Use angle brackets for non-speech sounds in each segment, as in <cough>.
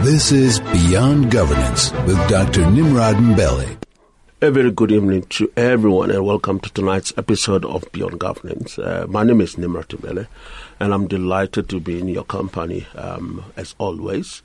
This is Beyond Governance with Dr. Nimrod Mbele. A very good evening to everyone and welcome to tonight's episode of Beyond Governance. Uh, my name is Nimrod Mbele and I'm delighted to be in your company um, as always,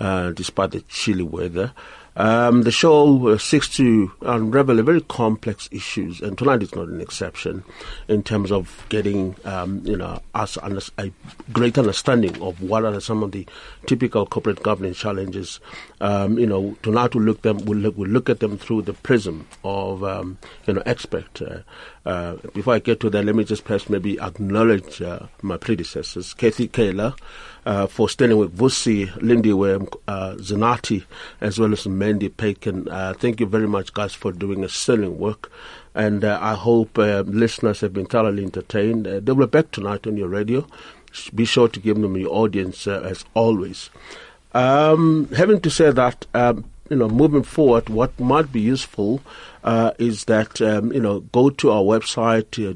uh, despite the chilly weather. Um, the show seeks to unravel very complex issues, and tonight is not an exception in terms of getting, um, you know, us under, a great understanding of what are some of the typical corporate governance challenges. Um, you know, tonight we'll look them, we'll look, we'll look at them through the prism of, um, you know, expert. Uh, uh, before I get to that, let me just perhaps maybe acknowledge uh, my predecessors, Kathy Kaler uh, for standing with Vusi, Lindy Wem, uh, Zanati, as well as Mandy Pakin. Uh, thank you very much, guys, for doing a sterling work. And uh, I hope uh, listeners have been thoroughly entertained. Uh, they will be back tonight on your radio. Be sure to give them your audience as always. Um, having to say that, um, you know, moving forward, what might be useful uh, is that um, you know go to our website uh,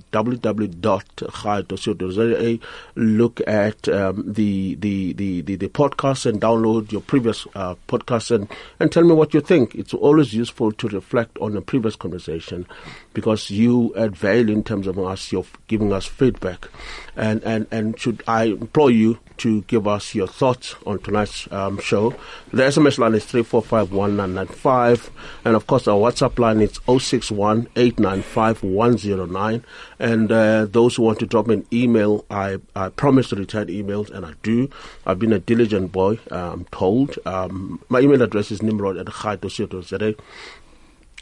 look at um, the, the, the the the podcast and download your previous uh, podcast and and tell me what you think. It's always useful to reflect on a previous conversation because you add value in terms of us you're giving us feedback, and and and should I implore you to give us your thoughts on tonight's um, show. The SMS line is 3451995 and of course our WhatsApp line is 061 And uh, those who want to drop an email, I, I promise to return emails, and I do. I've been a diligent boy, I'm told. Um, my email address is nimrod at chai.co.za.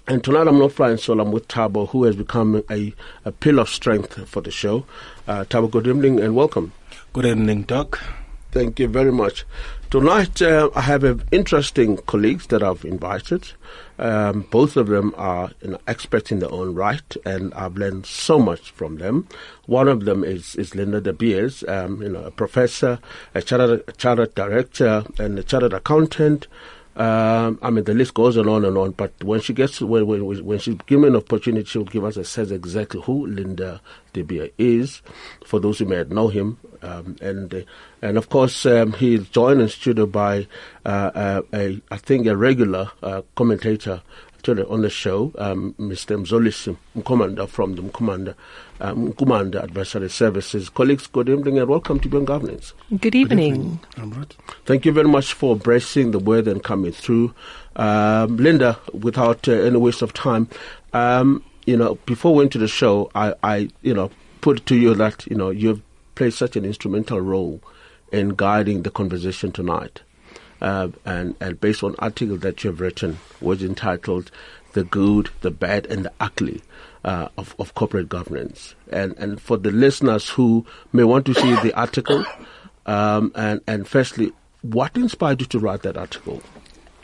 And tonight I'm not flying solo, I'm with Tabo, who has become a, a pillar of strength for the show. Uh, Tabo, good evening and welcome. Good evening, Doc. Thank you very much. Tonight, uh, I have interesting colleagues that I've invited. Um, both of them are you know, experts in their own right, and I've learned so much from them. One of them is, is Linda De Beers, um, you know, a professor, a chartered, a chartered director, and a chartered accountant. Um, I mean, the list goes on and on But when she gets when when when she's given an opportunity, she'll give us a sense exactly who Linda De Beer is. For those who may not know him, um, and uh, and of course um, he's joined in studio by uh, uh, a I think a regular uh, commentator on the show, um, Mr. Mzolis Nkumanda from the Nkumanda um, Nkumanda Advisory Services. Colleagues, good evening and welcome to Beyond Governance. Good evening. Good evening. Thank you very much for bracing the weather and coming through. Um, Linda, without uh, any waste of time, um, you know, before we went to the show, I, I, you know, put to you that, you know, you've played such an instrumental role in guiding the conversation tonight. Uh, and, and based on article that you have written, was entitled "The Good, the Bad, and the Ugly uh, of, of Corporate Governance." And and for the listeners who may want to see the article, um, and and firstly, what inspired you to write that article?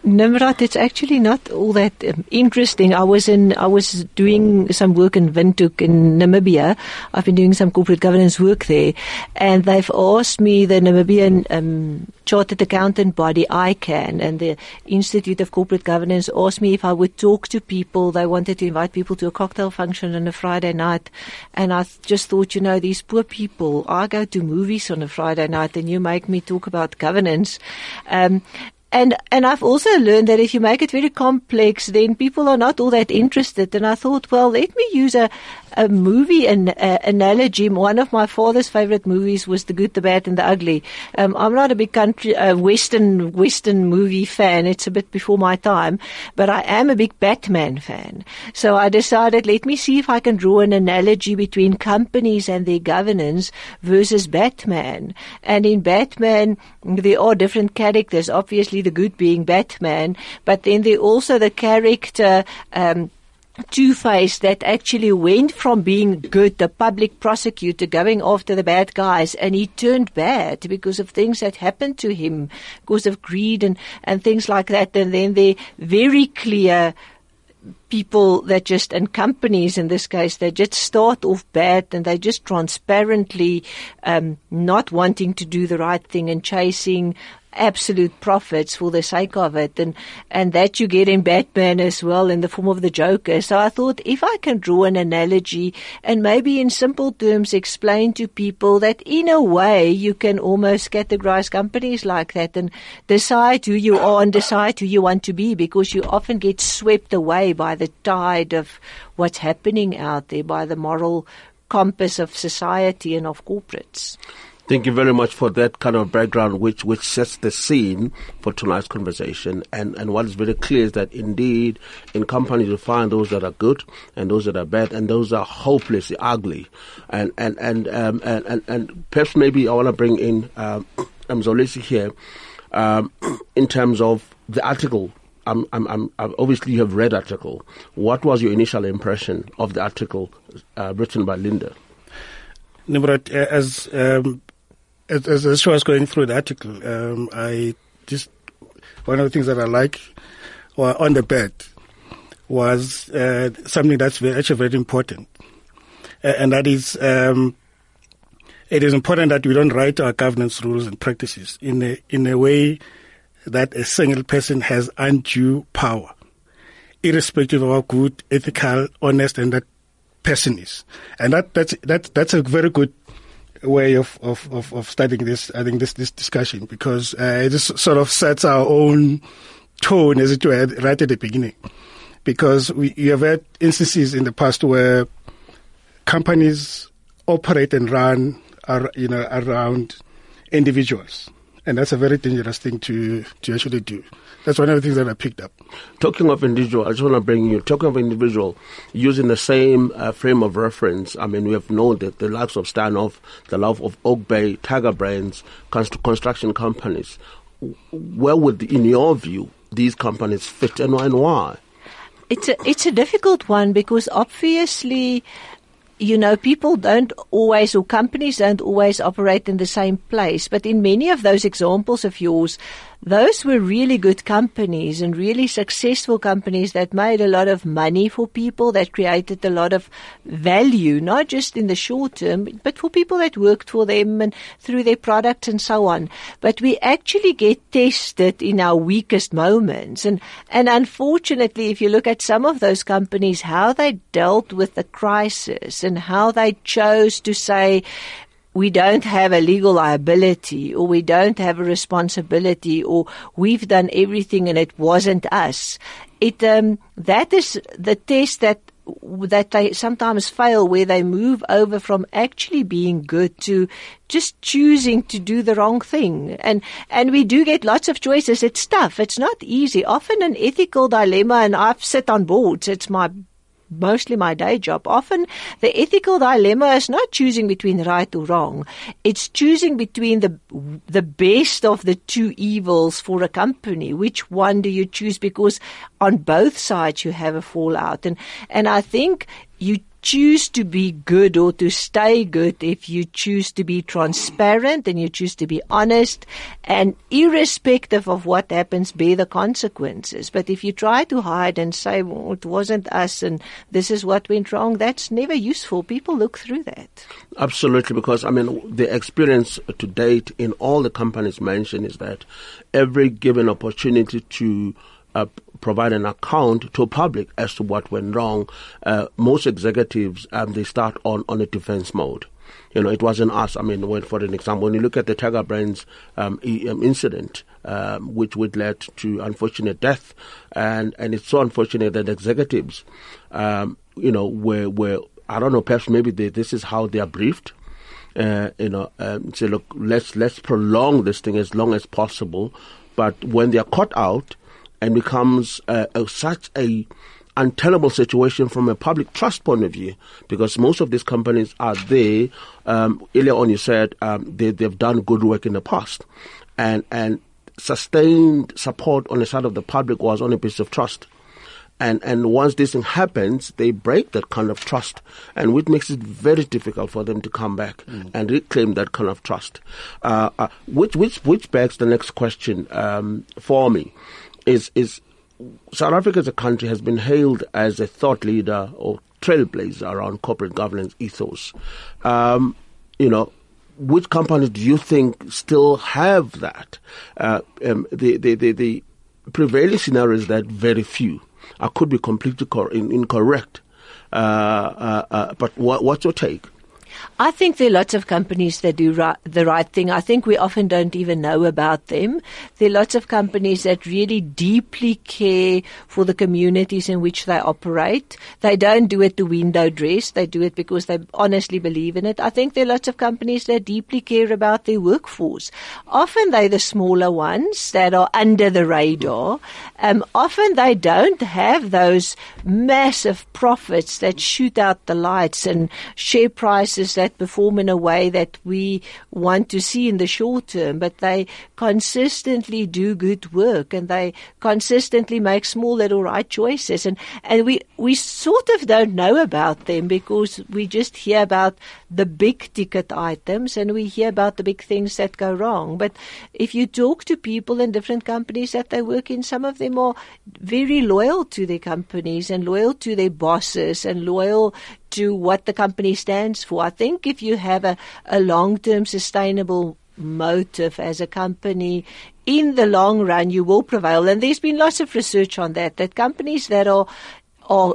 Nimrod, it's actually not all that um, interesting. I was in, I was doing some work in Windhoek in Namibia. I've been doing some corporate governance work there, and they've asked me, the Namibian um, chartered accountant body, ICAN, and the Institute of Corporate Governance asked me if I would talk to people. They wanted to invite people to a cocktail function on a Friday night, and I just thought, you know, these poor people. I go to movies on a Friday night, and you make me talk about governance. Um, and and I've also learned that if you make it very complex, then people are not all that interested. And I thought, well, let me use a, a movie an, uh, analogy. One of my father's favorite movies was The Good, the Bad, and the Ugly. Um, I'm not a big country uh, Western Western movie fan. It's a bit before my time, but I am a big Batman fan. So I decided, let me see if I can draw an analogy between companies and their governance versus Batman. And in Batman, there are different characters. Obviously, the good being Batman, but then there also the character. Um, Two Face that actually went from being good, the public prosecutor going after the bad guys, and he turned bad because of things that happened to him, because of greed and, and things like that. And then they very clear people that just, and companies in this case, they just start off bad and they just transparently um, not wanting to do the right thing and chasing absolute profits for the sake of it and and that you get in Batman as well in the form of the Joker. So I thought if I can draw an analogy and maybe in simple terms explain to people that in a way you can almost categorize companies like that and decide who you are and decide who you want to be because you often get swept away by the tide of what's happening out there by the moral compass of society and of corporates. Thank you very much for that kind of background, which which sets the scene for tonight's conversation. And and what is very clear is that indeed, in companies you find those that are good and those that are bad, and those are hopelessly ugly. And and and um, and, and, and perhaps maybe I want to bring in um, <clears throat> Mzolisi here um, <clears throat> in terms of the article. I'm, I'm, I'm, obviously, you have read article. What was your initial impression of the article uh, written by Linda? Nimrod, as um, as, as, as I was going through the article, um, I just one of the things that I like or on the bed was uh, something that's very, actually very important, uh, and that is um, it is important that we don't write our governance rules and practices in a in a way that a single person has undue power, irrespective of how good, ethical, honest, and that person is, and that that's that that's a very good way of, of, of, of studying this, I think, this, this discussion, because uh, it just sort of sets our own tone, as it were, right at the beginning. Because we you have had instances in the past where companies operate and run, are, you know, around individuals and that's a very dangerous thing to to actually do. That's one of the things that I picked up. Talking of individual, I just want to bring you talking of individual using the same uh, frame of reference. I mean, we have known that the likes of Steinhoff, the love of Oakbay, Tiger Brands, const- construction companies. Where would, in your view, these companies fit and why? It's a it's a difficult one because obviously you know, people don't always, or companies don't always operate in the same place. But in many of those examples of yours, those were really good companies and really successful companies that made a lot of money for people, that created a lot of value, not just in the short term, but for people that worked for them and through their products and so on. But we actually get tested in our weakest moments. And, and unfortunately, if you look at some of those companies, how they dealt with the crisis and how they chose to say, we don't have a legal liability or we don't have a responsibility or we've done everything and it wasn't us. It, um, that is the test that that they sometimes fail where they move over from actually being good to just choosing to do the wrong thing. And, and we do get lots of choices. It's tough. It's not easy. Often an ethical dilemma and I've sat on boards. It's my mostly my day job. Often the ethical dilemma is not choosing between right or wrong. It's choosing between the, the best of the two evils for a company. Which one do you choose? Because on both sides you have a fallout. And, and I think you choose to be good or to stay good if you choose to be transparent and you choose to be honest and irrespective of what happens, bear the consequences. But if you try to hide and say, well, it wasn't us and this is what went wrong, that's never useful. People look through that. Absolutely, because I mean, the experience to date in all the companies mentioned is that every given opportunity to uh, provide an account to public as to what went wrong, uh, most executives um, they start on on a defense mode. You know, it wasn't us. I mean, when, for an example, when you look at the Tiger Brands um, um, incident, um, which would lead to unfortunate death, and and it's so unfortunate that executives, um, you know, were were I don't know, perhaps maybe they, this is how they are briefed. Uh, you know, um, say, look, let's let's prolong this thing as long as possible. But when they are caught out, and becomes uh, a, such a untenable situation from a public trust point of view because most of these companies are there. Um, earlier on, you said um, they, they've done good work in the past, and and sustained support on the side of the public was on a basis of trust. And and once this thing happens, they break that kind of trust, and which makes it very difficult for them to come back mm. and reclaim that kind of trust. Uh, uh, which which which begs the next question um, for me is is South Africa as a country has been hailed as a thought leader or trailblazer around corporate governance ethos. Um, you know, which companies do you think still have that? Uh, um, the, the, the, the, prevailing scenario is that very few. I could be completely cor- incorrect. Uh, uh, uh, but what, what's your take? I think there are lots of companies that do right, the right thing. I think we often don't even know about them. There are lots of companies that really deeply care for the communities in which they operate. They don't do it to window dress. They do it because they honestly believe in it. I think there are lots of companies that deeply care about their workforce. Often they're the smaller ones that are under the radar. Um, often they don't have those massive profits that shoot out the lights and share prices that perform in a way that we want to see in the short term, but they consistently do good work and they consistently make small little right choices. And, and we, we sort of don't know about them because we just hear about the big ticket items and we hear about the big things that go wrong. But if you talk to people in different companies that they work in, some of them are very loyal to their companies and loyal to their bosses and loyal to what the company stands for. I think if you have a, a long term sustainable motive as a company, in the long run you will prevail. And there's been lots of research on that, that companies that are are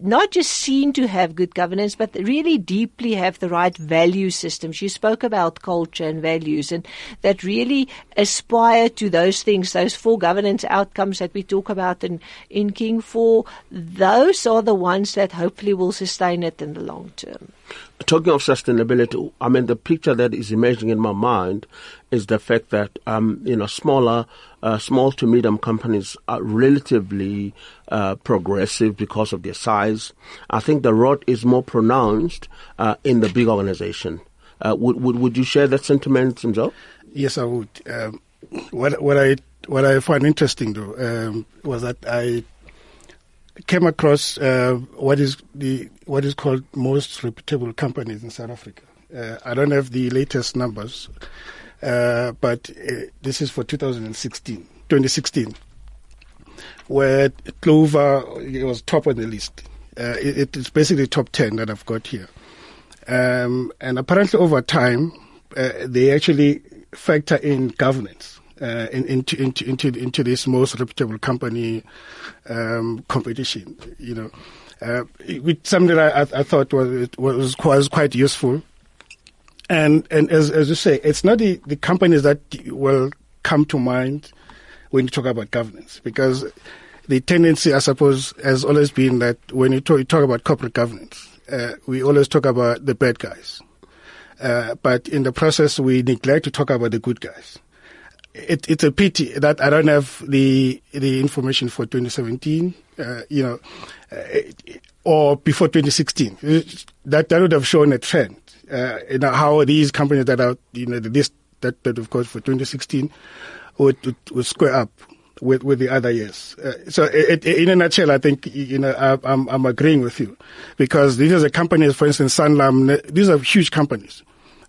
not just seen to have good governance, but really deeply have the right value systems. You spoke about culture and values and that really aspire to those things, those four governance outcomes that we talk about in, in King 4. Those are the ones that hopefully will sustain it in the long term. Talking of sustainability, I mean, the picture that is emerging in my mind is the fact that, um, you know, smaller, uh, small to medium companies are relatively uh, progressive because of their size. I think the rot is more pronounced uh, in the big organization. Uh, would, would, would you share that sentiment, himself? Yes, I would. Um, what, what I what I find interesting though um, was that I came across uh, what is the what is called most reputable companies in South Africa. Uh, I don't have the latest numbers, uh, but uh, this is for 2016, 2016, where Clover it was top on the list. Uh, it, it's basically top 10 that I've got here. Um, and apparently, over time, uh, they actually factor in governance uh, in, into, into into into this most reputable company um, competition. You know, uh, with something I, I thought was was was quite useful. And and as as you say, it's not the, the companies that will come to mind when you talk about governance because the tendency, I suppose, has always been that when you talk, you talk about corporate governance, uh, we always talk about the bad guys. Uh, but in the process, we neglect to talk about the good guys it, it's a pity that I don't have the the information for 2017. Uh, you know, uh, or before 2016. That that would have shown a trend. Uh, you know how these companies that are you know the list that, that of course for 2016 would, would, would square up with with the other years. Uh, so, it, it, in a nutshell, I think you know I, I'm I'm agreeing with you because these are the companies, for instance, Sanlam. These are huge companies,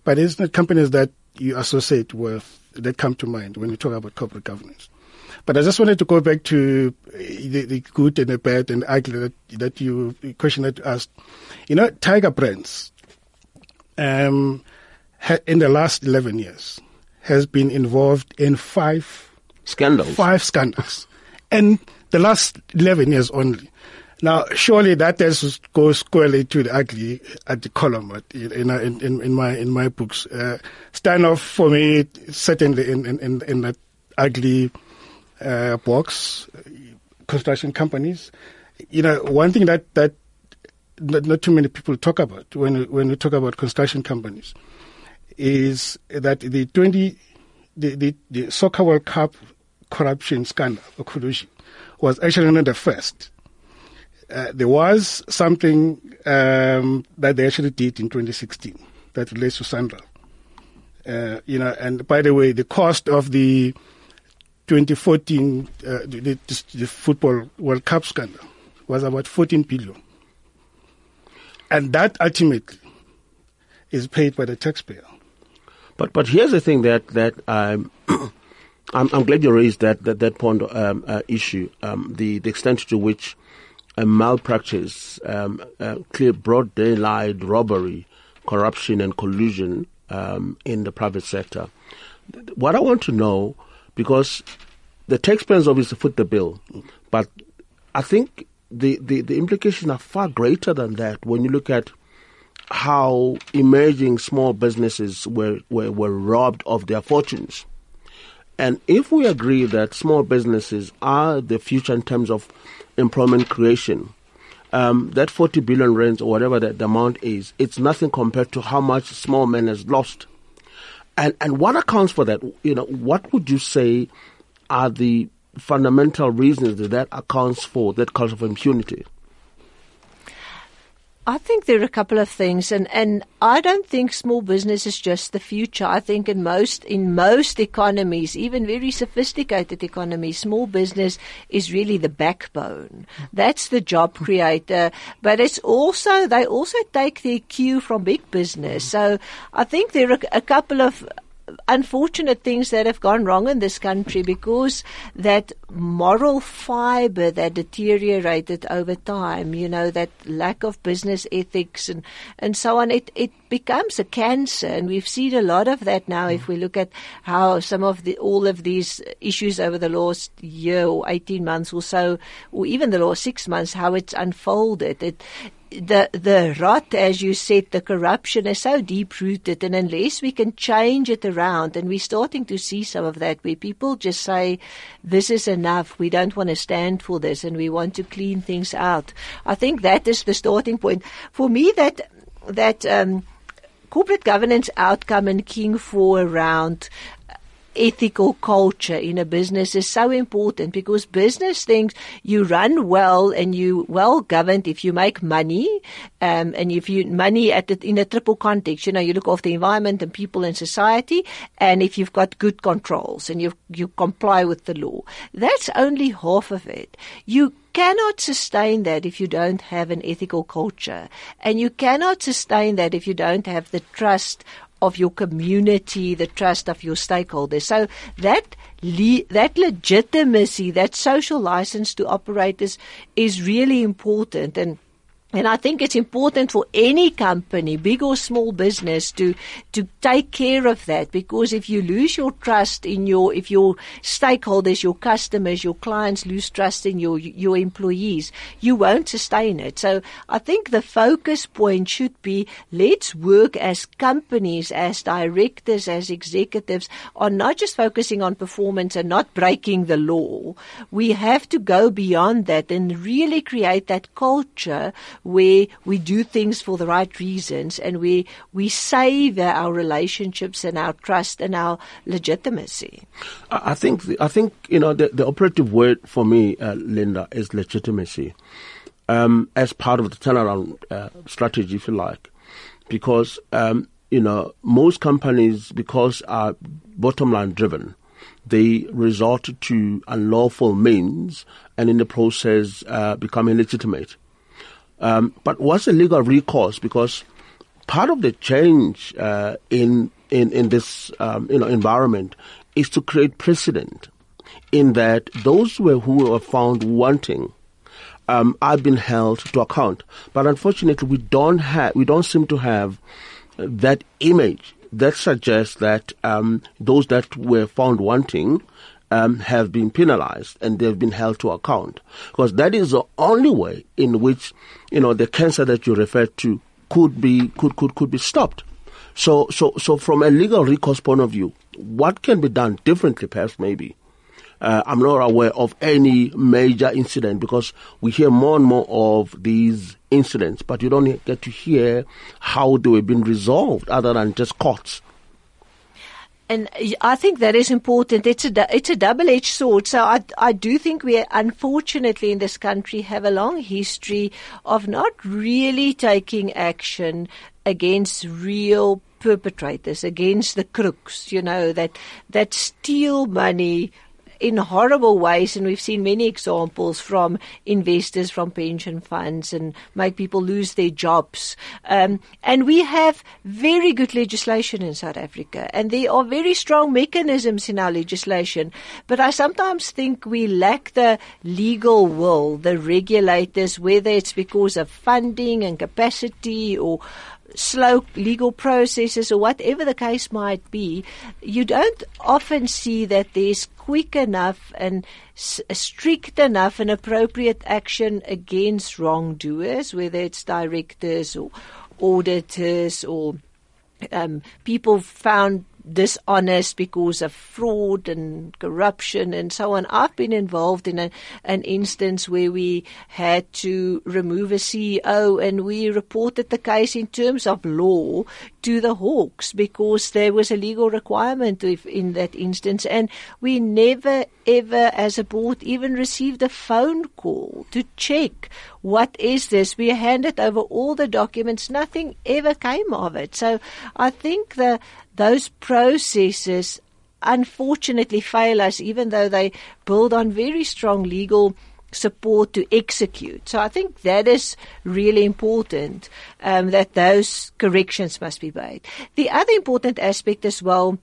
but it's not companies that you associate with that come to mind when you talk about corporate governance. But I just wanted to go back to the, the good and the bad and ugly that, that you question that you asked. You know, Tiger Brands, um, ha, in the last 11 years, has been involved in five scandals. Five scandals. and the last 11 years only. Now, surely that does go squarely to the ugly at the column in, in, in, in, my in my books. Uh, Steinhoff for me certainly in in, in that ugly uh, box. Construction companies, you know, one thing that that not, not too many people talk about when when we talk about construction companies is that the twenty the the, the Soccer World Cup corruption scandal or collusion was actually not the first uh, there was something um, that they actually did in 2016 that relates to Sanral. Uh, you know, and by the way, the cost of the 2014 uh, the, the, football World Cup scandal was about 14 billion, and that ultimately is paid by the taxpayer. But but here's the thing that that I'm <clears throat> I'm, I'm, glad you raised that that that point um, uh, issue. Um, the the extent to which a malpractice, um, clear broad daylight robbery, corruption and collusion um, in the private sector. What I want to know, because the taxpayers obviously foot the bill, but I think the, the, the implications are far greater than that when you look at how emerging small businesses were, were, were robbed of their fortunes. And if we agree that small businesses are the future in terms of employment creation, um, that 40 billion rands or whatever that the amount is, it's nothing compared to how much small men has lost. And, and what accounts for that? You know, what would you say are the fundamental reasons that that accounts for that culture of impunity? I think there are a couple of things, and, and I don't think small business is just the future. I think in most in most economies, even very sophisticated economies, small business is really the backbone. That's the job creator, but it's also they also take their cue from big business. So I think there are a couple of unfortunate things that have gone wrong in this country because that moral fiber that deteriorated over time, you know, that lack of business ethics and, and so on, it, it becomes a cancer. And we've seen a lot of that now if we look at how some of the, all of these issues over the last year or 18 months or so, or even the last six months, how it's unfolded. It, the the rot, as you said, the corruption is so deep rooted, and unless we can change it around, and we're starting to see some of that, where people just say, "This is enough. We don't want to stand for this, and we want to clean things out." I think that is the starting point for me. That that. Um, corporate governance outcome and King 4 around ethical culture in a business is so important because business thinks you run well and you well governed if you make money um, and if you money at the, in a triple context you know you look after the environment and people and society and if you've got good controls and you you comply with the law that's only half of it you cannot sustain that if you don't have an ethical culture. And you cannot sustain that if you don't have the trust of your community, the trust of your stakeholders. So that le- that legitimacy, that social license to operate is is really important and and I think it's important for any company, big or small business, to to take care of that because if you lose your trust in your, if your stakeholders, your customers, your clients lose trust in your your employees, you won't sustain it. So I think the focus point should be let's work as companies, as directors, as executives, on not just focusing on performance and not breaking the law. We have to go beyond that and really create that culture where we do things for the right reasons and we we save our relationships and our trust and our legitimacy. I think I think you know the, the operative word for me, uh, Linda, is legitimacy. Um, as part of the turnaround uh, strategy, if you like, because um, you know most companies, because are bottom line driven, they resort to unlawful means and in the process uh, become illegitimate. Um, but what's the legal recourse? Because part of the change uh, in in in this um, you know environment is to create precedent in that those who, are found wanting um, are being held to account. But unfortunately, we don't have we don't seem to have that image that suggests that um, those that were found wanting um, have been penalized and they've been held to account. Because that is the only way in which, you know, the cancer that you referred to could be, could, could, could be stopped. So, so, so from a legal recourse point of view, what can be done differently, perhaps, maybe? Uh, I'm not aware of any major incident because we hear more and more of these incidents, but you don't get to hear how they were being resolved other than just courts and I think that is important. It's a it's a double edged sword. So I I do think we unfortunately in this country have a long history of not really taking action against real perpetrators, against the crooks, you know, that that steal money in horrible ways, and we've seen many examples from investors, from pension funds, and make people lose their jobs. Um, and we have very good legislation in South Africa, and there are very strong mechanisms in our legislation. But I sometimes think we lack the legal will, the regulators, whether it's because of funding and capacity or slow legal processes or whatever the case might be, you don't often see that there's quick enough and strict enough and appropriate action against wrongdoers, whether it's directors or auditors or um, people found dishonest because of fraud and corruption and so on. I've been involved in a, an instance where we had to remove a CEO and we reported the case in terms of law to the Hawks because there was a legal requirement in that instance and we never ever as a board even received a phone call to check what is this. We handed over all the documents. Nothing ever came of it. So I think the those processes unfortunately fail us, even though they build on very strong legal support to execute. So I think that is really important um, that those corrections must be made. The other important aspect as well.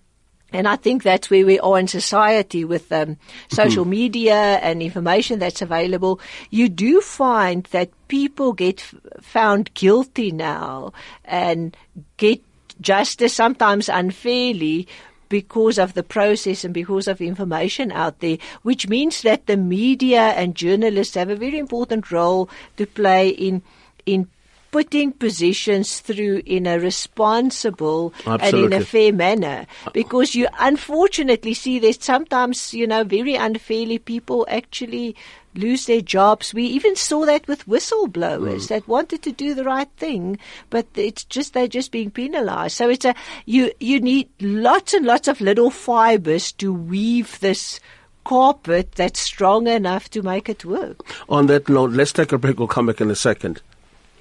And I think that's where we are in society with um, social mm-hmm. media and information that's available. You do find that people get found guilty now and get justice sometimes unfairly because of the process and because of information out there, which means that the media and journalists have a very important role to play in in putting positions through in a responsible Absolutely. and in a fair manner. Because you unfortunately see that sometimes, you know, very unfairly people actually lose their jobs. We even saw that with whistleblowers mm. that wanted to do the right thing, but it's just they're just being penalized. So it's a you you need lots and lots of little fibers to weave this carpet that's strong enough to make it work. On that note, let's take a break. We'll come back in a second.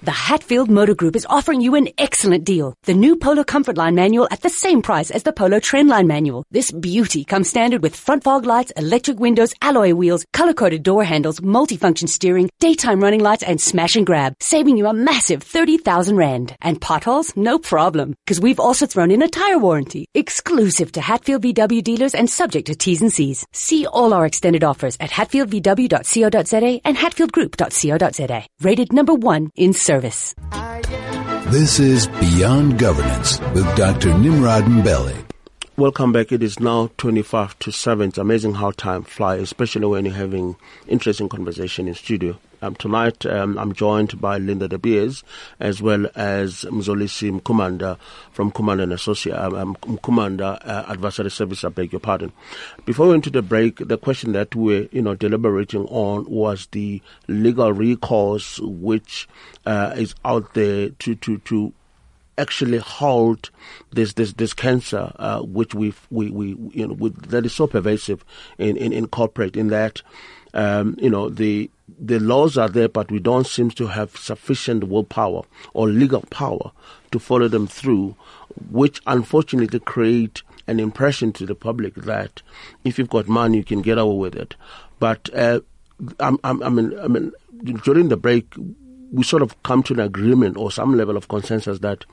The Hatfield Motor Group is offering you an excellent deal. The new Polo Comfortline manual at the same price as the Polo Trendline manual. This beauty comes standard with front fog lights, electric windows, alloy wheels, color-coded door handles, multifunction steering, daytime running lights, and smash and grab, saving you a massive 30,000 rand. And potholes? No problem, because we've also thrown in a tire warranty, exclusive to Hatfield VW dealers and subject to T's and C's. See all our extended offers at hatfieldvw.co.za and hatfieldgroup.co.za. Rated number one in service. This is Beyond Governance with Dr. Nimrod Mbele. Welcome back. It is now 25 to 7. It's amazing how time flies, especially when you're having interesting conversation in studio. Um, tonight, um, I'm joined by Linda De Beers as well as Mzolisi Nkumanda from Nkumanda and Associate, um, um Nkumanda uh, Advisory Service. I beg your pardon. Before we went to the break, the question that we were, you know, deliberating on was the legal recourse which uh, is out there to to to actually halt this this this cancer, uh, which we we we you know that is so pervasive in in, in corporate in that um, you know the the laws are there, but we don't seem to have sufficient willpower or legal power to follow them through, which unfortunately create an impression to the public that if you've got money, you can get away with it. But uh, I'm, I'm, I mean, I mean, during the break, we sort of come to an agreement or some level of consensus that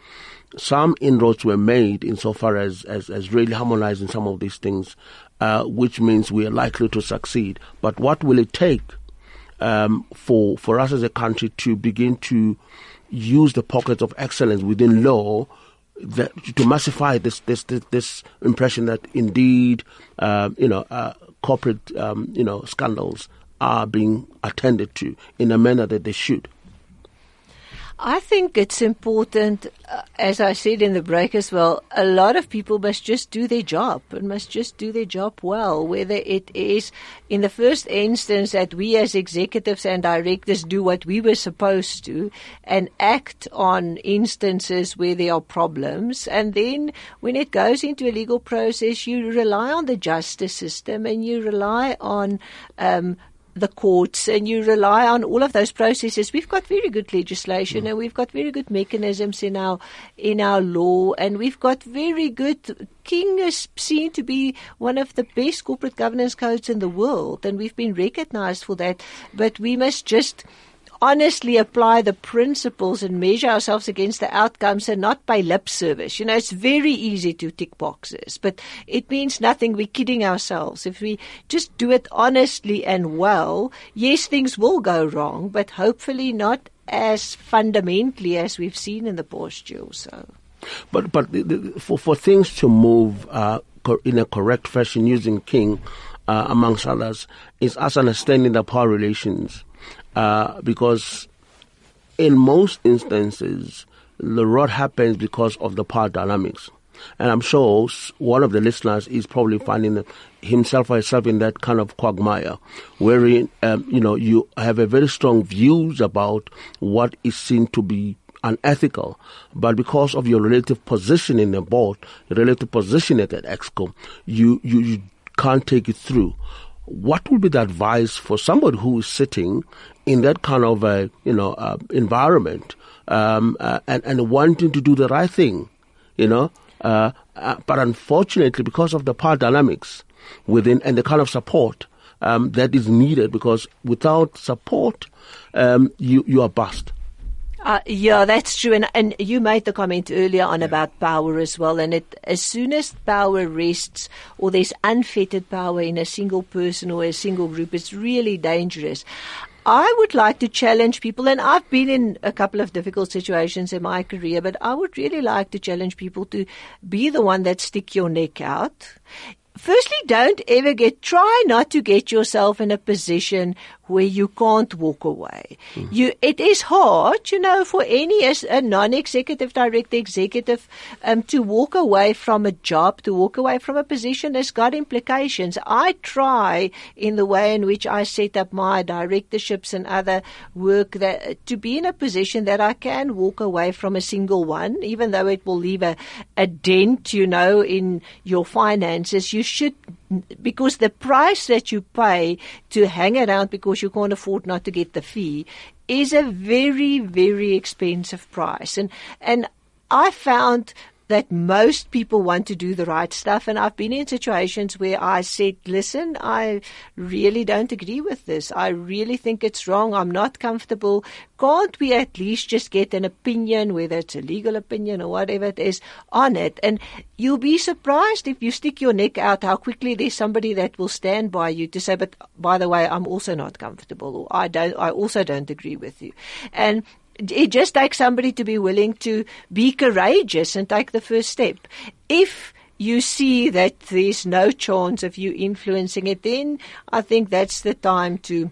some inroads were made insofar as, as, as really harmonizing some of these things, uh, which means we are likely to succeed. But what will it take um, for for us as a country to begin to use the pockets of excellence within law that, to massify this, this this this, impression that indeed uh, you know uh, corporate um, you know scandals are being attended to in a manner that they should. I think it's important, uh, as I said in the break as well, a lot of people must just do their job and must just do their job well, whether it is in the first instance that we as executives and directors do what we were supposed to and act on instances where there are problems. And then when it goes into a legal process, you rely on the justice system and you rely on um, the courts and you rely on all of those processes. We've got very good legislation mm. and we've got very good mechanisms in our in our law and we've got very good King is seen to be one of the best corporate governance codes in the world and we've been recognized for that. But we must just honestly apply the principles and measure ourselves against the outcomes and not by lip service. You know, it's very easy to tick boxes, but it means nothing. We're kidding ourselves. If we just do it honestly and well, yes, things will go wrong, but hopefully not as fundamentally as we've seen in the past year or so. But but for for things to move uh, in a correct fashion using King, uh, amongst others, is us understanding the power relations, uh, because in most instances, the rot happens because of the power dynamics. And I'm sure one of the listeners is probably finding himself or herself in that kind of quagmire, wherein um, you know you have a very strong views about what is seen to be unethical, but because of your relative position in the board, your relative position at that exco, you, you, you can't take it through. What would be the advice for somebody who is sitting in that kind of a you know uh, environment um, uh, and and wanting to do the right thing, you know, uh, uh, but unfortunately because of the power dynamics within and the kind of support um, that is needed, because without support, um, you you are bust. Uh, yeah, that's true. And, and you made the comment earlier on yeah. about power as well. And it, as soon as power rests or there's unfettered power in a single person or a single group, it's really dangerous. I would like to challenge people, and I've been in a couple of difficult situations in my career, but I would really like to challenge people to be the one that stick your neck out firstly, don't ever get, try not to get yourself in a position where you can't walk away. Mm. You, it is hard, you know, for any as a non-executive director, executive, um, to walk away from a job, to walk away from a position that's got implications. I try in the way in which I set up my directorships and other work that to be in a position that I can walk away from a single one, even though it will leave a, a dent, you know, in your finances. You should because the price that you pay to hang around because you can't afford not to get the fee is a very, very expensive price. And, and I found that most people want to do the right stuff. And I've been in situations where I said, listen, I really don't agree with this. I really think it's wrong. I'm not comfortable. Can't we at least just get an opinion, whether it's a legal opinion or whatever it is, on it? And you'll be surprised if you stick your neck out how quickly there's somebody that will stand by you to say, but by the way, I'm also not comfortable or I don't, I also don't agree with you. And it just takes somebody to be willing to be courageous and take the first step. If you see that there's no chance of you influencing it, then I think that's the time to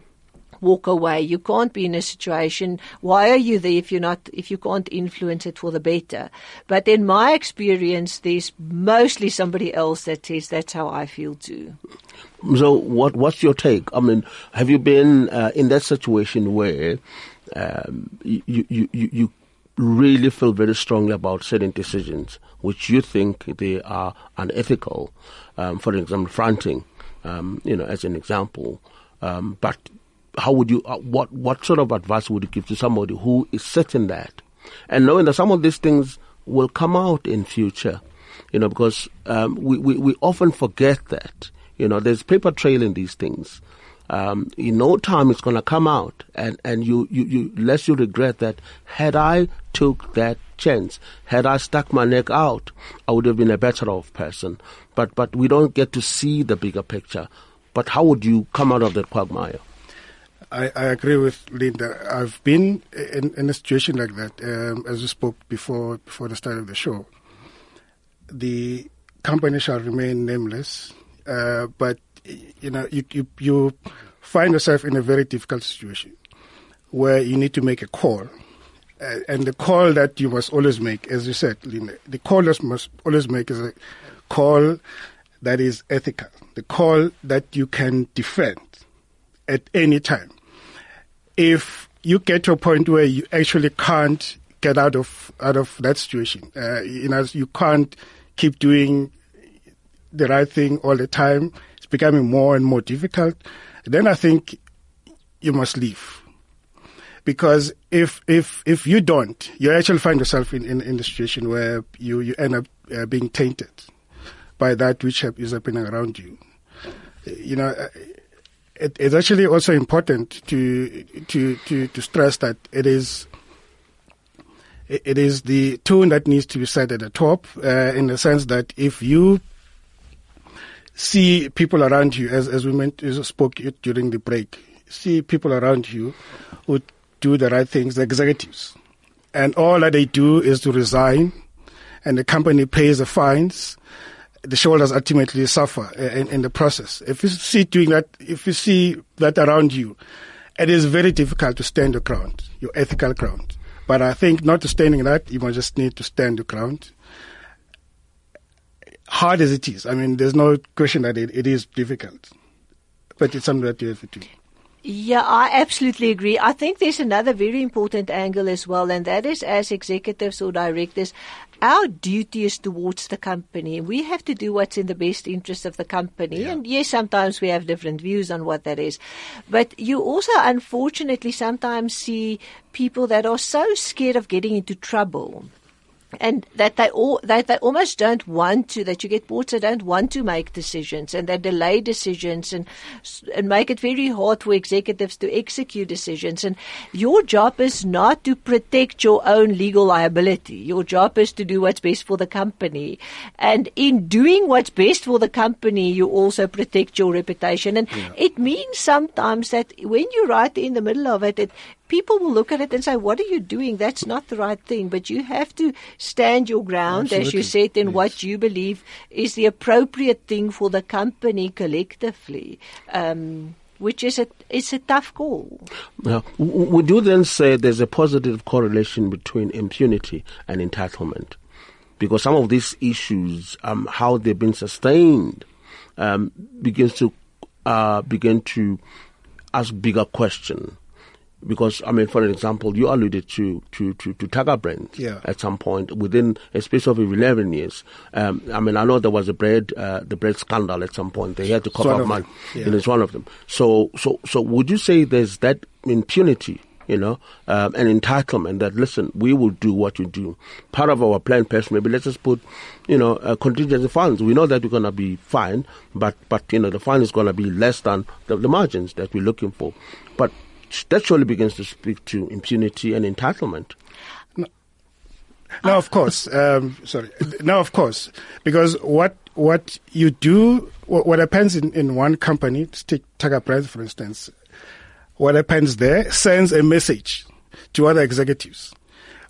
walk away. You can't be in a situation. Why are you there if you're not, if you can't influence it for the better? But in my experience, there's mostly somebody else that says that's how I feel too. So what, what's your take? I mean, have you been uh, in that situation where um, you, you, you, really feel very strongly about certain decisions which you think they are unethical. Um, for example, fronting, um, you know, as an example. Um, but how would you, uh, what, what sort of advice would you give to somebody who is certain that? And knowing that some of these things will come out in future, you know, because um, we, we, we often forget that. You know, there's paper trail in these things um, in no time it's going to come out, and and you, you you lest you regret that. Had I took that chance, had I stuck my neck out, I would have been a better off person. But but we don't get to see the bigger picture. But how would you come out of that quagmire? I, I agree with Linda. I've been in, in a situation like that, um, as we spoke before before the start of the show. The company shall remain nameless, uh, but you know, you, you, you find yourself in a very difficult situation where you need to make a call. Uh, and the call that you must always make, as you said, Lina, the call must always make is a call that is ethical, the call that you can defend at any time. If you get to a point where you actually can't get out of out of that situation, uh, you know, you can't keep doing the right thing all the time becoming more and more difficult, then I think you must leave. Because if if if you don't, you actually find yourself in, in, in the situation where you, you end up uh, being tainted by that which is happening around you. You know, uh, it, it's actually also important to to to to stress that it is it is the tune that needs to be set at the top, uh, in the sense that if you see people around you, as, as we meant, as spoke during the break, see people around you who do the right things, the executives. And all that they do is to resign, and the company pays the fines. The shareholders ultimately suffer uh, in, in the process. If you see doing that, if you see that around you, it is very difficult to stand your ground, your ethical ground. But I think not standing that, you must just need to stand your ground. Hard as it is, I mean, there's no question that it, it is difficult, but it's something that you have to do. Yeah, I absolutely agree. I think there's another very important angle as well, and that is as executives or directors, our duty is towards the company. We have to do what's in the best interest of the company. Yeah. And yes, sometimes we have different views on what that is. But you also, unfortunately, sometimes see people that are so scared of getting into trouble and that they all that they almost don't want to that you get boards that don't want to make decisions and they delay decisions and and make it very hard for executives to execute decisions. And your job is not to protect your own legal liability. Your job is to do what's best for the company. And in doing what's best for the company you also protect your reputation. And yeah. it means sometimes that when you're right in the middle of it it people will look at it and say, "What are you doing? That's not the right thing." But you have to stand your ground, Absolutely. as you said, in yes. what you believe is the appropriate thing for the company collectively. Um, which is a it's a tough call. Now, would you then say there's a positive correlation between impunity and entitlement? Because some of these issues, um, how they've been sustained, um, begins to uh, begin to ask bigger question because I mean, for an example, you alluded to to to, to Tiger Brands yeah. at some point within a space of eleven years. Um, I mean, I know there was a bread uh, the bread scandal at some point. They had to cough up money, yeah. and it's one of them. So so so would you say there's that impunity? You know, um, an entitlement that listen, we will do what you do. Part of our plan, perhaps maybe let's just put, you know, uh, contingency funds. We know that we're going to be fine, but but you know the fine is going to be less than the, the margins that we're looking for. But that surely begins to speak to impunity and entitlement. No, of course. Um, sorry. No, of course, because what what you do, what, what happens in, in one company, take Tiger Brands for instance, what happens there sends a message to other executives.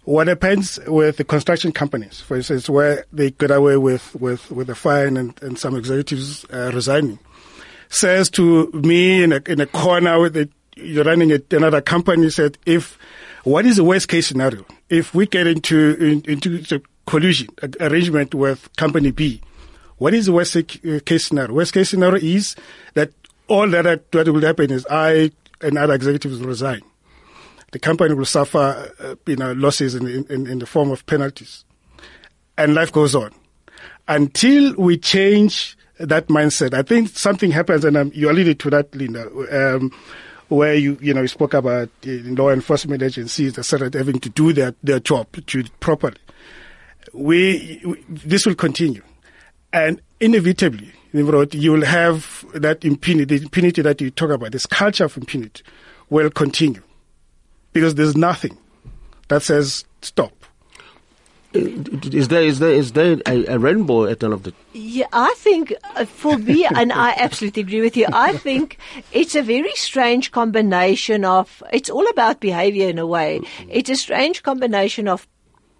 What happens with the construction companies, for instance, where they get away with with with a fine and, and some executives uh, resigning, says to me in a in a corner with a you're running a, another company said, if what is the worst case scenario? If we get into in, into the collusion arrangement with company B, what is the worst uh, case scenario? Worst case scenario is that all that that will happen is I and other executives will resign. The company will suffer, uh, you know, losses in, in, in the form of penalties, and life goes on until we change that mindset. I think something happens, and um, you alluded to that, Linda. Um, where you you know you spoke about eh, law enforcement agencies that started having to do their their job to properly. We, we this will continue, and inevitably, you will have that impunity, the impunity that you talk about, this culture of impunity, will continue, because there's nothing that says stop. Is there is there is there a, a, rainbow at the end of the? Yeah, I think uh, for me, and I absolutely agree with you. I think it's a very strange combination of. It's all about behaviour in a way. It's a strange combination of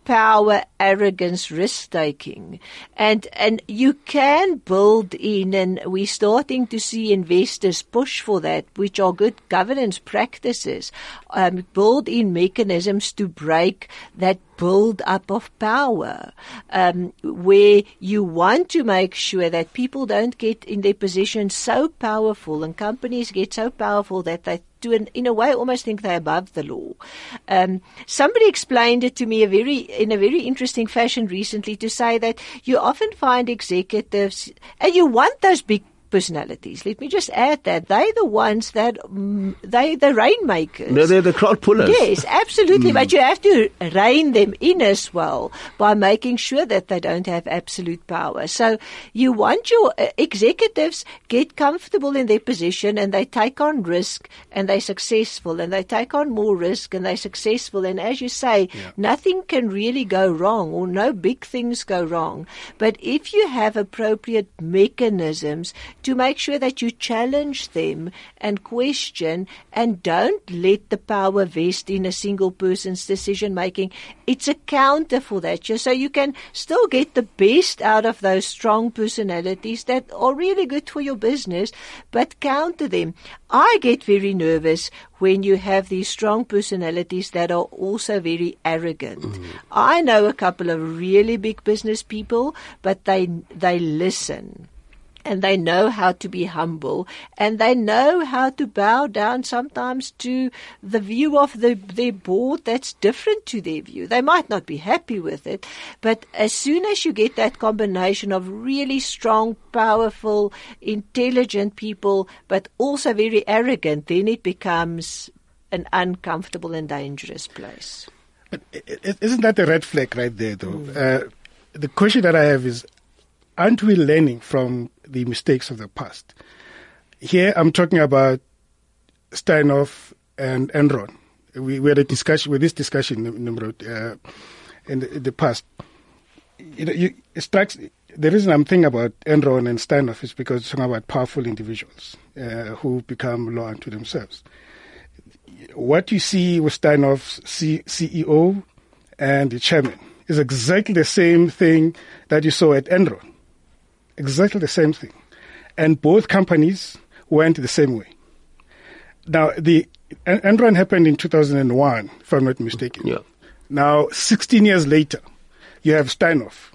power, arrogance, risk taking. And, and you can build in, and we're starting to see investors push for that, which are good governance practices, um, build in mechanisms to break that build up of power, um, where you want to make sure that people don't get in their position so powerful and companies get so powerful that they to an, in a way I almost think they're above the law. Um, somebody explained it to me a very in a very interesting fashion recently to say that you often find executives and you want those big personalities. Let me just add that they're the ones that mm, they the rainmakers. No, they're the crowd pullers. Yes, absolutely. Mm. But you have to rein them in as well by making sure that they don't have absolute power. So you want your uh, executives get comfortable in their position and they take on risk and they're successful and they take on more risk and they're successful. And as you say, yeah. nothing can really go wrong or no big things go wrong. But if you have appropriate mechanisms to make sure that you challenge them and question and don't let the power vest in a single person's decision making. It's a counter for that. So you can still get the best out of those strong personalities that are really good for your business, but counter them. I get very nervous when you have these strong personalities that are also very arrogant. Mm. I know a couple of really big business people, but they they listen and they know how to be humble and they know how to bow down sometimes to the view of the, their board that's different to their view. They might not be happy with it, but as soon as you get that combination of really strong, powerful, intelligent people, but also very arrogant, then it becomes an uncomfortable and dangerous place. But isn't that a red flag right there, though? Mm. Uh, the question that I have is, aren't we learning from the mistakes of the past? Here I'm talking about Steinhoff and Enron. We, we had a discussion with this discussion uh, in, the, in the past. You know, you, it strikes the reason I'm thinking about Enron and Steinhoff is because it's talking about powerful individuals uh, who become law unto themselves. What you see with Steinhoff's C- CEO and the chairman is exactly the same thing that you saw at Enron exactly the same thing. And both companies went the same way. Now, the Enron happened in 2001, if I'm not mistaken. Yeah. Now, 16 years later, you have Steinhoff.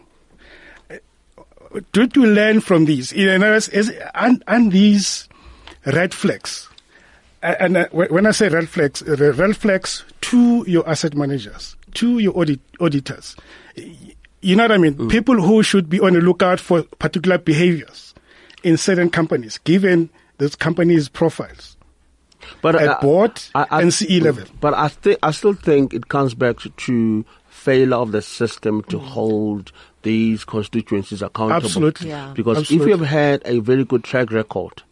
Did we learn from these? You know, is, is, and, and these red flags. And uh, when I say red flags, red flags to your asset managers, to your audit, auditors. You know what I mean? Mm. People who should be on the lookout for particular behaviors in certain companies, given those companies' profiles. But at uh, board I, I, and CE level. But I think I still think it comes back to, to failure of the system to mm. hold these constituencies accountable. Absolutely. Yeah. Because Absolutely. if you have had a very good track record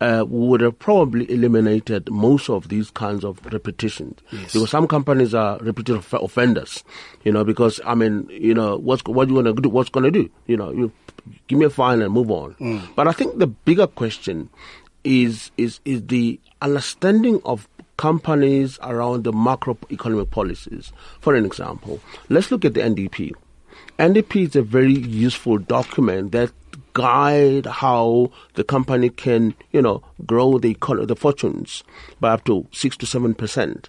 uh, would have probably eliminated most of these kinds of repetitions. Yes. Because some companies are repeated off- offenders, you know, because, I mean, you know, what's, what you want to do, what's going to do? You know, you give me a fine and move on. Mm. But I think the bigger question is, is, is the understanding of companies around the macroeconomic policies. For an example, let's look at the NDP. NDP is a very useful document that guide how the company can, you know, grow the the fortunes by up to six to seven percent.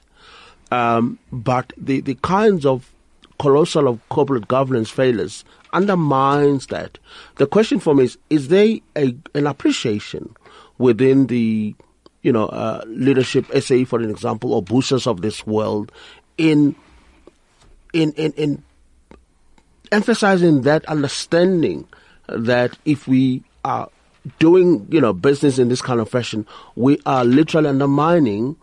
Um, but the, the kinds of colossal of corporate governance failures undermines that. The question for me is: Is there a, an appreciation within the you know uh, leadership, SA for an example, or BUSAs of this world, in in in, in emphasizing that understanding that if we are doing, you know, business in this kind of fashion, we are literally undermining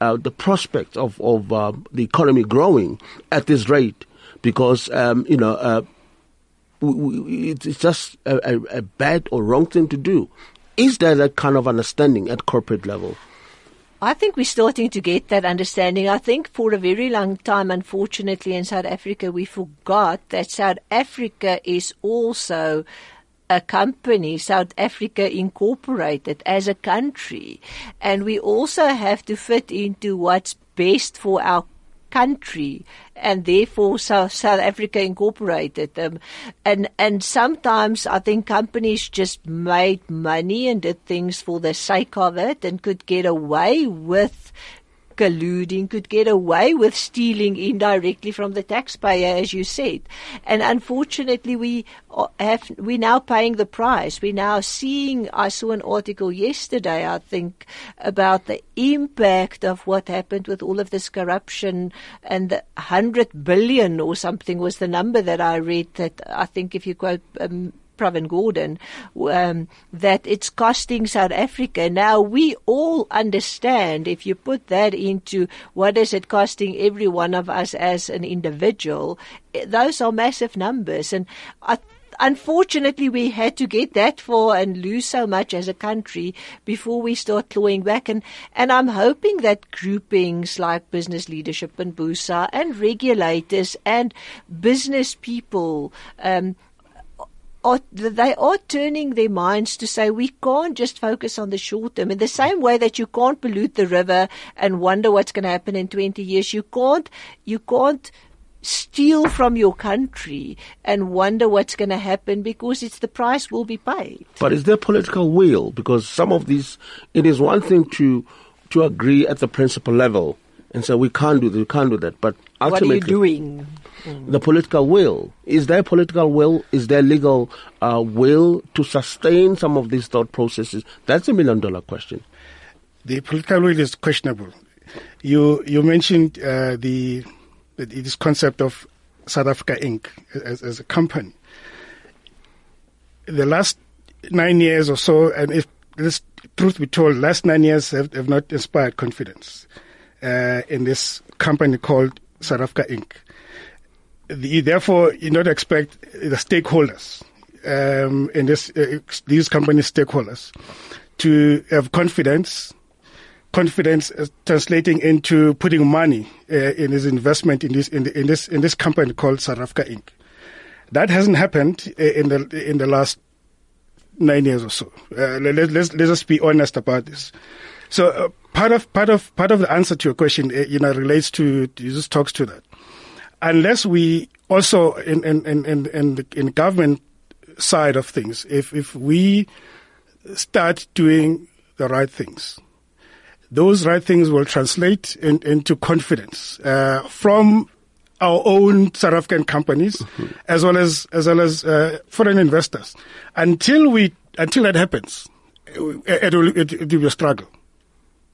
uh, the prospect of of uh, the economy growing at this rate because um, you know uh, we, we, it's just a, a, a, bad or wrong thing to do. Is there that kind of understanding at corporate level? I think we're starting to get that understanding. I think for a very long time, unfortunately, in South Africa, we forgot that South Africa is also a company, South Africa Incorporated, as a country. And we also have to fit into what's best for our country and therefore South, South Africa incorporated them. And, and sometimes I think companies just made money and did things for the sake of it and could get away with colluding, could get away with stealing indirectly from the taxpayer, as you said. And unfortunately, we have, we're now paying the price. We're now seeing, I saw an article yesterday, I think, about the impact of what happened with all of this corruption and the hundred billion or something was the number that I read that I think if you quote um, Pravin Gordhan, um, that it's costing South Africa. Now we all understand if you put that into what is it costing every one of us as an individual, eh, those are massive numbers. And I unfortunately, we had to get that far and lose so much as a country before we start clawing back. And, and I'm hoping that groupings like Business Leadership and BUSA and regulators and business people um, are they are turning their minds to say we can't just focus on the short term in the same way that you can't pollute the river and wonder what's going to happen in 20 years you can't you can't steal from your country and wonder what's going to happen because it's the price will be paid But is there political will? Because some of these, it is one thing to to agree at the principle level and say we can't do this, we can't do that. But what are you doing the political will is there political will? Is there legal uh, will to sustain some of these thought processes? That's a million dollar question. The political will is questionable. You you mentioned uh, the this concept of South Africa Inc. as, as a company. The last nine years or so, and if this truth be told, last nine years have, have not inspired confidence uh, in this company called South Africa Inc. The, therefore, you not expect the stakeholders um, in this uh, these company stakeholders to have confidence confidence is translating into putting money uh, in his investment in this in, the, in this in this company called Africa Inc. That hasn't happened uh, in the in the last nine years or so. Uh, let, let's let's just be honest about this. So uh, part of part of part of the answer to your question, uh, you know, relates to this talks to that. Unless we also in in in in, in, the, in government side of things, if if we start doing the right things, those right things will translate in, into confidence uh, from our own South African companies, mm-hmm. as well as as well as uh, foreign investors. Until we until that happens, it, it will it, it will be a struggle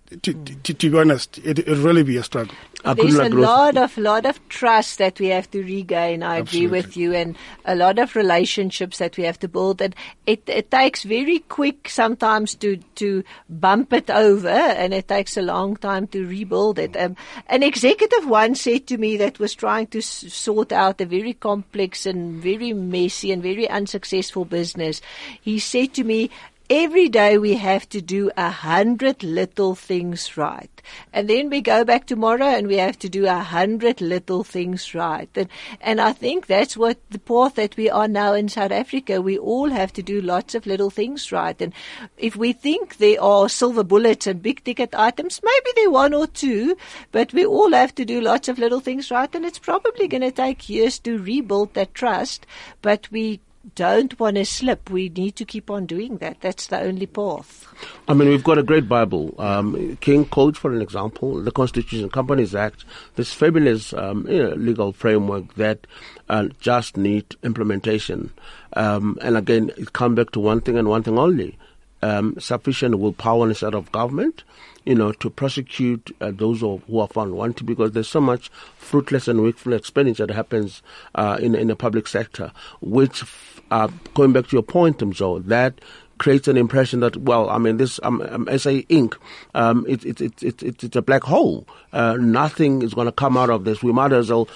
to, to, to, be honest, it will really be a struggle. There's a lot of lot of trust that we have to regain. I Absolutely. agree with you, and a lot of relationships that we have to build. And it, it takes very quick sometimes to to bump it over, and it takes a long time to rebuild it. Um, an executive once said to me that was trying to s- sort out a very complex and very messy and very unsuccessful business. He said to me, Every day we have to do a hundred little things right. And then we go back tomorrow and we have to do a hundred little things right. And, and I think that's what the path that we are now in South Africa. We all have to do lots of little things right. And if we think there are silver bullets and big ticket items, maybe there are one or two, but we all have to do lots of little things right. And it's probably going to take years to rebuild that trust, but we don't want to slip. We need to keep on doing that. That's the only path. I mean, we've got a great Bible. Um, King Code, for an example, the Constitution, Companies Act, this fabulous um, you know, legal framework that uh, just need implementation. Um, and again, it comes back to one thing and one thing only. Um, sufficient willpower instead of government, you know, to prosecute uh, those who are found wanting because there's so much fruitless and wasteful expenditure that happens uh, in in the public sector, which uh, going back to your point, Mzo, that creates an impression that well, I mean, this um, um, SA Inc. Um, it, it, it, it, it's a black hole. Uh, nothing is going to come out of this. We might as well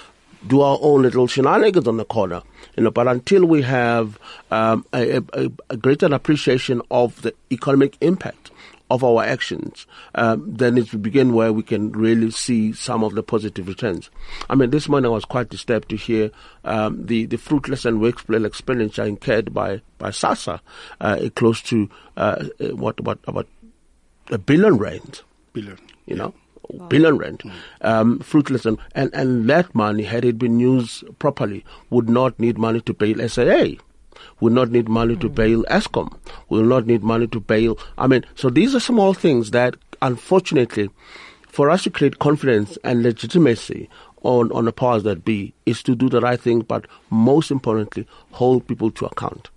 do our own little shenanigans on the corner, you know. But until we have um, a, a, a, greater appreciation of the economic impact of our actions, um, then it will begin where we can really see some of the positive returns. I mean, this morning I was quite disturbed to hear um, the, the fruitless and wasteful expenditure incurred by, by SASSA, uh, close to uh, what, what, about a billion rand. Billion. You know? Wow. billion rand, mm. um, fruitless, and, and, and that money, had it been used properly, would not need money to pay SAA will not need money to bail Eskom, will not need money to bail. I mean, so these are small things that, unfortunately, for us to create confidence and legitimacy on, on the powers that be, is to do the right thing, but most importantly, hold people to account.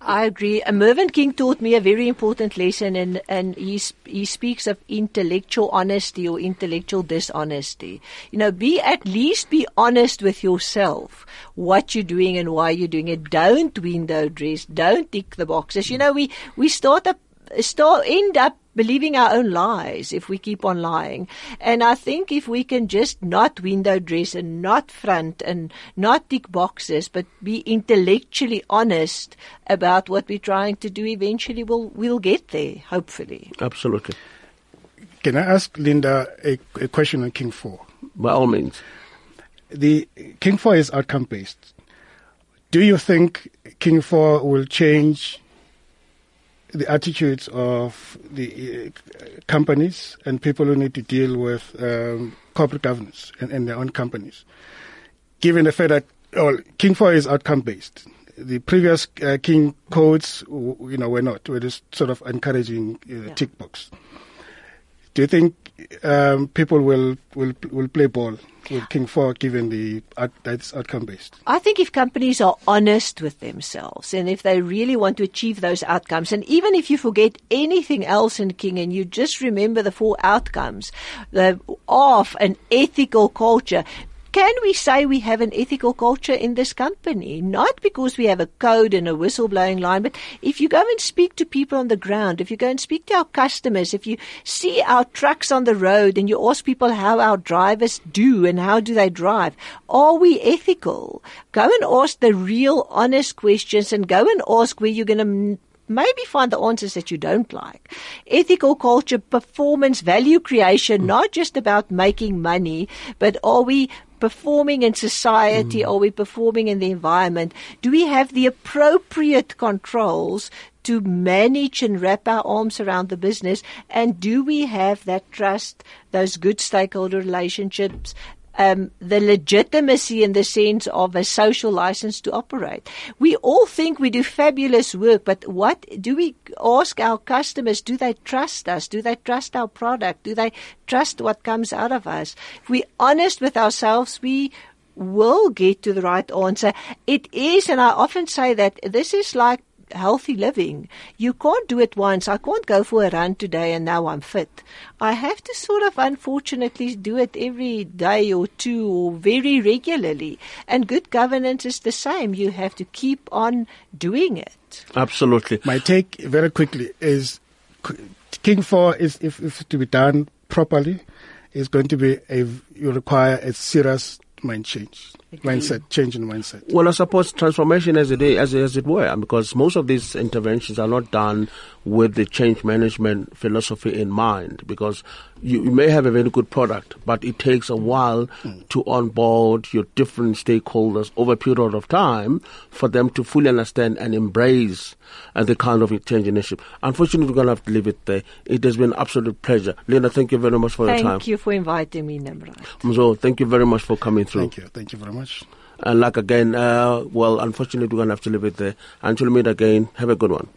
I agree. Uh, Mervyn King taught me a very important lesson, and, and he, he speaks of intellectual honesty or intellectual dishonesty. You know, be at least be honest with yourself, what you're doing and why you're doing it. Don't window dress. Don't tick the boxes. You know, we, we start up, start, end up believing our own lies if we keep on lying. And I think if we can just not window dress and not front and not tick boxes, but be intellectually honest about what we're trying to do, eventually we'll, we'll get there, hopefully. Absolutely. Can I ask Linda a, a question on King 4? By all means. The King 4 is outcome based. do you think King 4 will change the attitudes of the uh, companies and people who need to deal with um, corporate governance and, and, their own companies? Given the fact that well, King 4 is outcome based. The previous uh, King codes, you know, were not. Were just sort of encouraging uh, yeah. tick box. Do you think um, people will, will will play ball with King 4 given the out, that's outcome based? I think if companies are honest with themselves and if they really want to achieve those outcomes, and even if you forget anything else in King and you just remember the four outcomes the, of an ethical culture, can we say we have an ethical culture in this company? Not because we have a code and a whistleblowing line, but if you go and speak to people on the ground, if you go and speak to our customers, if you see our trucks on the road and you ask people how our drivers do and how do they drive, are we ethical? Go and ask the real honest questions and go and ask where you're going to maybe find the answers that you don't like. Ethical culture, performance, value creation, hmm. not just about making money, but are we performing in society? Mm. Are we performing in the environment? Do we have the appropriate controls to manage and wrap our arms around the business? And do we have that trust, those good stakeholder relationships, um, the legitimacy in the sense of a social license to operate. We all think we do fabulous work, but what do we ask our customers? Do they trust us? Do they trust our product? Do they trust what comes out of us? If we're honest with ourselves, we will get to the right answer. It is, and I often say that this is like healthy living. You can't do it once. I can't go for a run today and now I'm fit. I have to sort of unfortunately do it every day or two or very regularly. And good governance is the same. You have to keep on doing it. Absolutely. My take very quickly is King 4 is if, if to be done properly is going to be a you require a serious mind change, mindset, change in mindset. Well, I suppose transformation as it, as, as it were, because most of these interventions are not done with the change management philosophy in mind, because you, you may have a very good product, but it takes a while mm. to onboard your different stakeholders over a period of time for them to fully understand and embrace uh, the kind of change initiative. Unfortunately, we're going to have to leave it there. It has been an absolute pleasure. Linda, thank you very much for thank your time. Thank you for inviting me, Nimrod. Mzo, thank you very much for coming through. Thank you. Thank you very much. And like again, uh, well, unfortunately, we're going to have to leave it there. Until we meet again, have a good one.